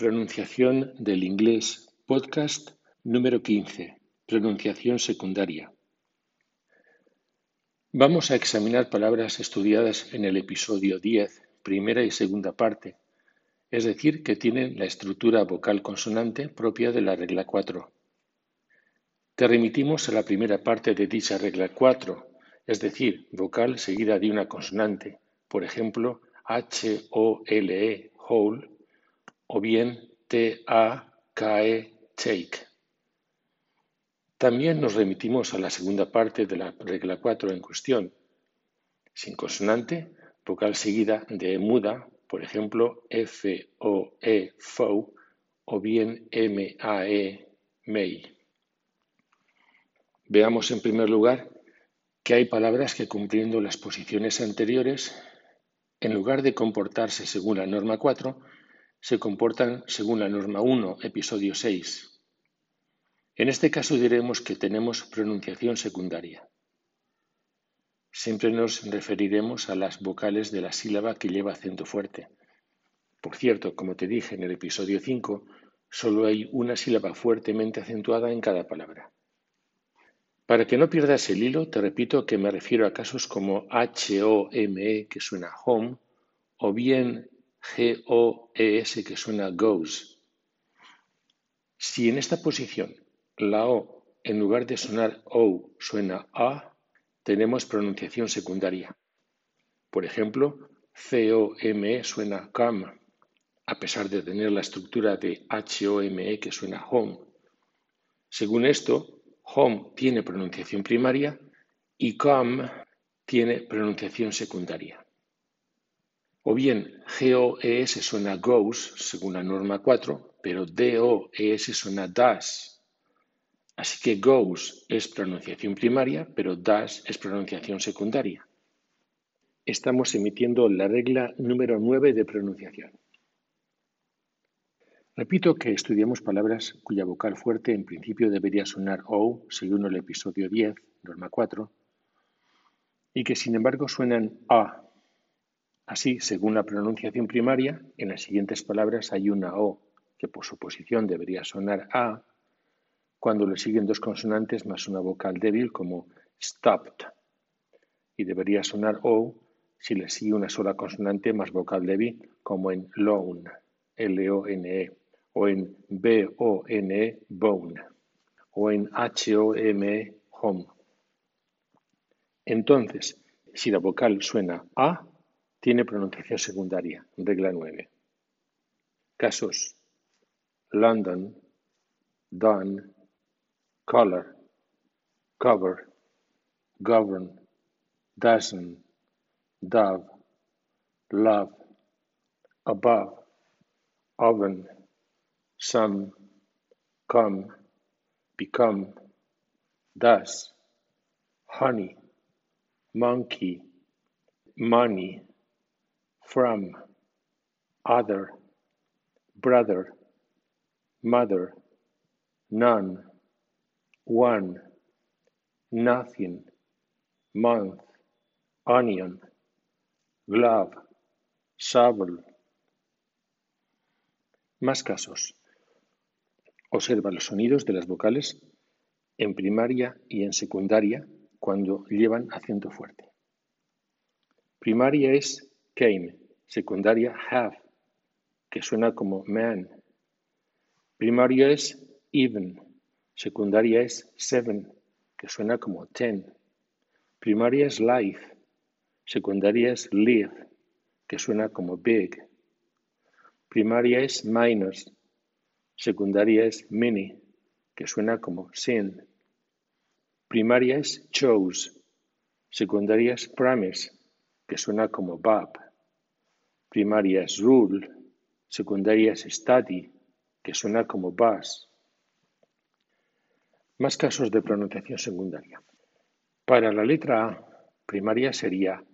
Pronunciación del inglés podcast número 15. Pronunciación secundaria. Vamos a examinar palabras estudiadas en el episodio 10, primera y segunda parte, es decir, que tienen la estructura vocal consonante propia de la regla 4. Te remitimos a la primera parte de dicha regla 4, es decir, vocal seguida de una consonante, por ejemplo, H-O-L-E, whole, o bien T-A-K-E, take. También nos remitimos a la segunda parte de la regla 4 en cuestión. Sin consonante, vocal seguida de muda, por ejemplo, F-O-E, fo, o bien M-A-E, may. Veamos en primer lugar que hay palabras que cumpliendo las posiciones anteriores, en lugar de comportarse según la norma 4, se comportan según la norma 1, episodio 6. En este caso diremos que tenemos pronunciación secundaria. Siempre nos referiremos a las vocales de la sílaba que lleva acento fuerte. Por cierto, como te dije en el episodio 5, solo hay una sílaba fuertemente acentuada en cada palabra. Para que no pierdas el hilo, te repito que me refiero a casos como H-O-M-E, que suena home, o bien G-O-E-S que suena goes. Si en esta posición la O en lugar de sonar O suena A, tenemos pronunciación secundaria. Por ejemplo, C-O-M-E suena come, a pesar de tener la estructura de H-O-M-E que suena home. Según esto, home tiene pronunciación primaria y come tiene pronunciación secundaria. O bien GOES suena goes, según la norma 4, pero DOES suena does. Así que goes es pronunciación primaria, pero does es pronunciación secundaria. Estamos emitiendo la regla número 9 de pronunciación. Repito que estudiamos palabras cuya vocal fuerte en principio debería sonar O, según el episodio 10, norma 4, y que sin embargo suenan A, Así, según la pronunciación primaria, en las siguientes palabras hay una O que por su posición debería sonar A, cuando le siguen dos consonantes más una vocal débil como stopped, y debería sonar O si le sigue una sola consonante más vocal débil como en loan, L-O-N-E, o en B-O-N-E, bone, o en H-O-M-E, home. Entonces, si la vocal suena A, tiene pronunciación secundaria. Regla 9. Casos. London, done, color, cover, govern, dozen, dove, love, above, oven, some, come, become, thus, honey, monkey, money, from, other, brother, mother, none, one, nothing, month, onion, glove, shovel. Más casos. Observa los sonidos de las vocales en primaria y en secundaria cuando llevan acento fuerte. Primaria es came, secundaria have, que suena como man. Primaria es even, secundaria es seven, que suena como ten. Primaria es life, secundaria es live, que suena como big. Primaria es minus, secundaria es mini, que suena como sin. Primaria es chose, secundaria es promise, que suena como Bob. Primaria es rule, secundaria es study, que suena como bus. Más casos de pronunciación secundaria. Para la letra A, primaria sería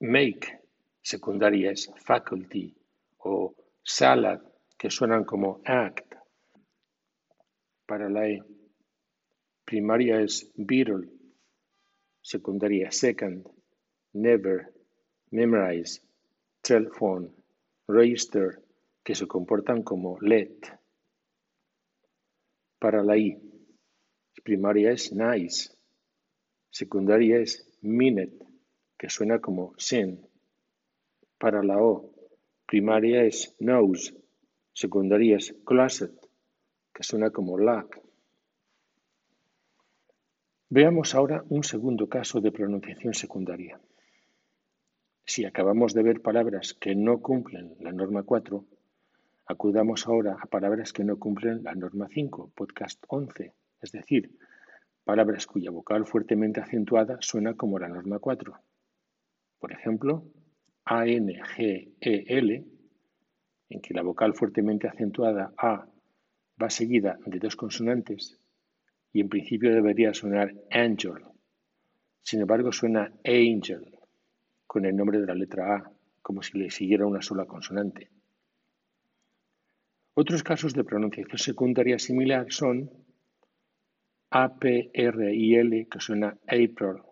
make, secundaria es faculty o salad, que suenan como act. Para la E, primaria es beetle, secundaria second, never, memorize, telephone, register, que se comportan como let. Para la I, primaria es nice, secundaria es minute, que suena como sin. Para la O, primaria es nose, secundaria es closet, que suena como lack. Veamos ahora un segundo caso de pronunciación secundaria. Si acabamos de ver palabras que no cumplen la norma 4, acudamos ahora a palabras que no cumplen la norma 5, podcast 11, es decir, palabras cuya vocal fuertemente acentuada suena como la norma 4. Por ejemplo, A-N-G-E-L, en que la vocal fuertemente acentuada A va seguida de dos consonantes y en principio debería sonar angel. Sin embargo, suena angel con el nombre de la letra A, como si le siguiera una sola consonante. Otros casos de pronunciación secundaria similar son A-P-R-I-L, que suena April,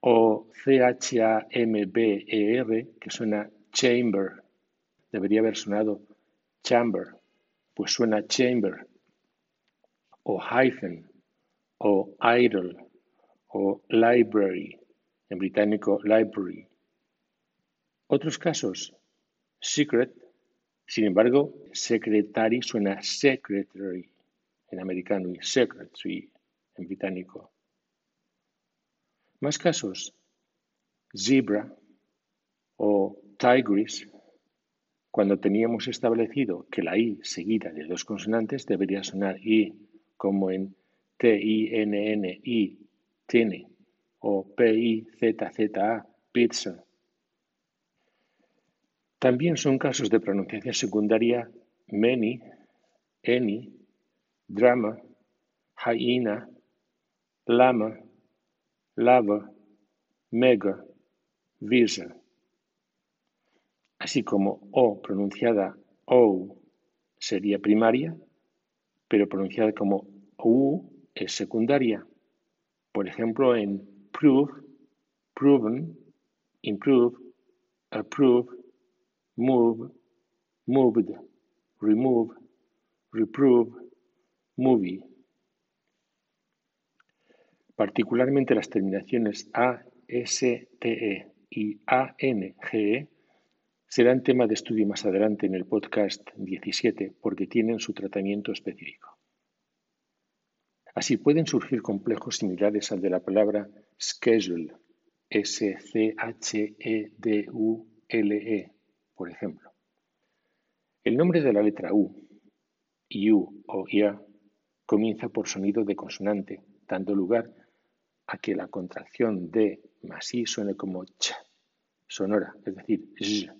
o C-H-A-M-B-E-R, que suena chamber. Debería haber sonado chamber, pues suena chamber o hyphen, o idle, o library, en británico library. Otros casos, secret, sin embargo, secretary suena secretary en americano y secretary en británico. Más casos, zebra o tigris, cuando teníamos establecido que la I seguida de dos consonantes debería sonar I como en T-I-N-N-I, tiene, o P-I-Z-Z-A, pizza. También son casos de pronunciación secundaria many, any, drama, hyena, lama, lava, mega, visa. Así como O pronunciada O sería primaria, pero pronunciada como U es secundaria. Por ejemplo, en prove, proven, improve, approve, move, moved, remove, reprove, movie. Particularmente las terminaciones A, S, T, E y A, N, G, E serán tema de estudio más adelante en el podcast 17 porque tienen su tratamiento específico. Así pueden surgir complejos similares al de la palabra schedule, S-C-H-E-D-U-L-E, e, por ejemplo. El nombre de la letra U, IU o IA, comienza por sonido de consonante, dando lugar a que la contracción de más I suene como ch, sonora, es decir, z,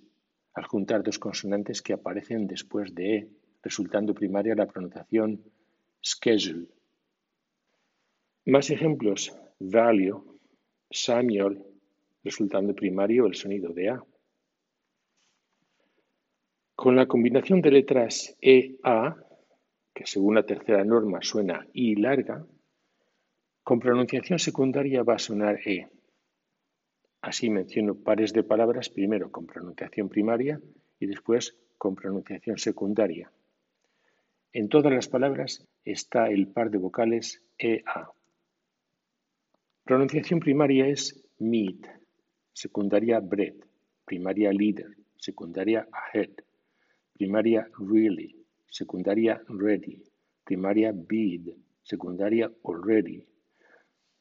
al juntar dos consonantes que aparecen después de E, resultando primaria la pronunciación schedule. Más ejemplos, value, Samuel, resultando primario el sonido de A. Con la combinación de letras E-A, que según la tercera norma suena I larga, con pronunciación secundaria va a sonar E. Así menciono pares de palabras primero con pronunciación primaria y después con pronunciación secundaria. En todas las palabras está el par de vocales EA. Pronunciación primaria es meet, secundaria bread, primaria leader, secundaria ahead, primaria really, secundaria ready, primaria bid, secundaria already,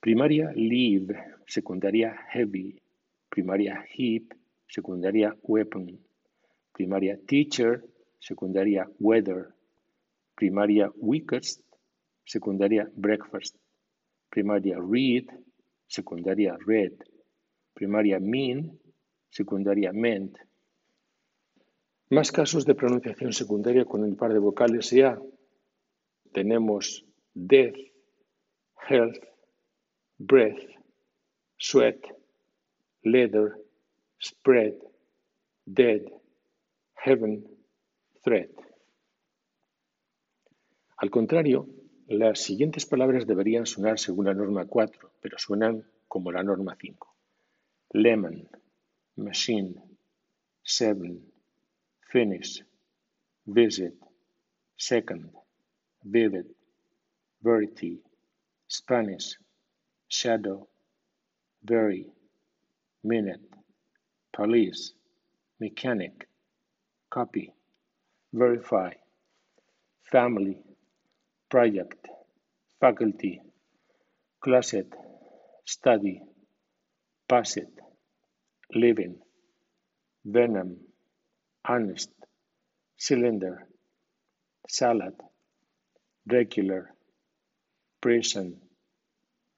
primaria leave, secundaria heavy, primaria heap, secundaria weapon, primaria teacher, secundaria weather, primaria weakest, secundaria breakfast, primaria read, secundaria red, primaria mean, secundaria meant. Más casos de pronunciación secundaria con el par de vocales ya. Tenemos death, health, breath, sweat, leather, spread, dead, heaven, threat. Al contrario, las siguientes palabras deberían sonar según la norma 4, pero suenan como la norma 5. Lemon, machine, seven, finish, visit, second, vivid, verity, Spanish, shadow, very, minute, police, mechanic, copy, verify, family, project, faculty, closet, study, pass it, living, venom, honest, cylinder, salad, regular, prison,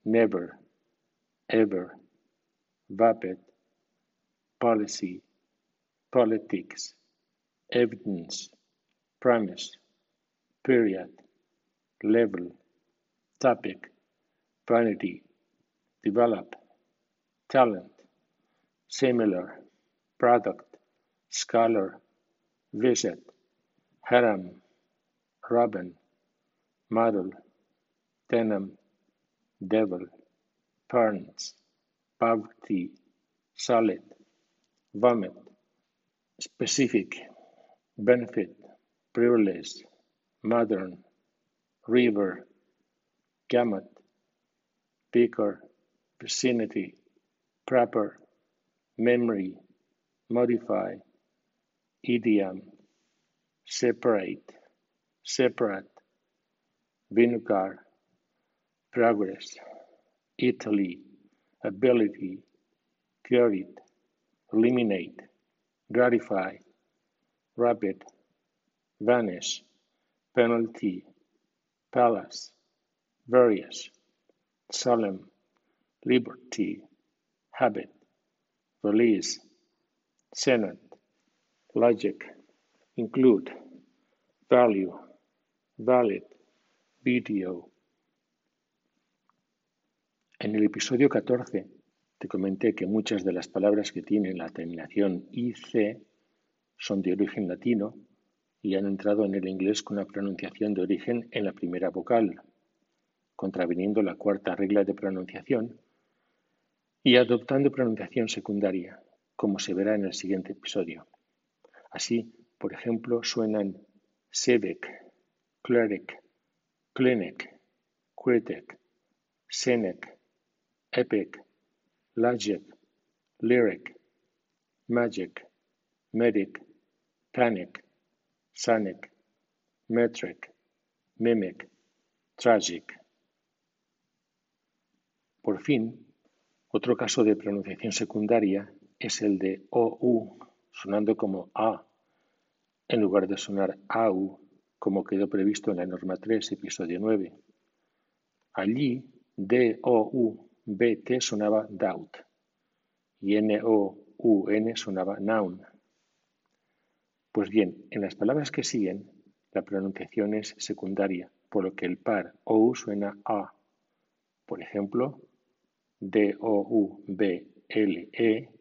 never, ever, vapid, policy, politics, evidence, premise, period, level, topic, vanity, develop, talent, similar, product, scholar, visit, harem, robin, model, denim, devil, parents, poverty, solid, vomit, specific, benefit, privilege, modern, river, gamut, picker, vicinity, proper, memory, modify, idiom, separate, separate, vinegar, progress, Italy, ability, cure it, eliminate, gratify, rapid, vanish, penalty, palace, various, solemn, liberty, habit, release, senate, logic, include, value, valid, video. En el episodio 14 te comenté que muchas de las palabras que tienen la terminación IC son de origen latino y han entrado en el inglés con una pronunciación de origen en la primera vocal, contraviniendo la cuarta regla de pronunciación y adoptando pronunciación secundaria, como se verá en el siguiente episodio. Así, por ejemplo, suenan civic, cleric, clinic, critic, cynic, epic, logic, lyric, magic, medic, panic, sonic, metric, mimic, tragic. Por fin, otro caso de pronunciación secundaria es el de OU, sonando como A, en lugar de sonar AU, como quedó previsto en la norma 3, episodio 9. Allí, D-O-U-B-T sonaba doubt y N-O-U-N sonaba noun. Pues bien, en las palabras que siguen, la pronunciación es secundaria, por lo que el par OU suena A. Por ejemplo, D-O-U-B-L-E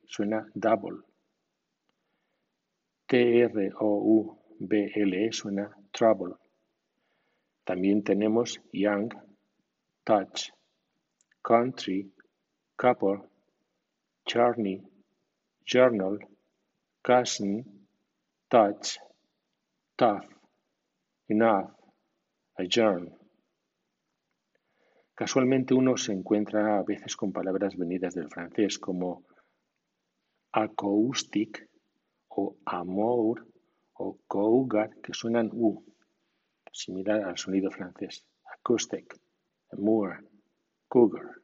suena double. T-R-O-U-B-L-E suena trouble. También tenemos young, touch, country, couple, journey, journal, cousin, touch, tough, enough, adjourn. Casualmente uno se encuentra a veces con palabras venidas del francés como acoustic o amour o cougar que suenan U, similar al sonido francés. Acoustic, amour, cougar.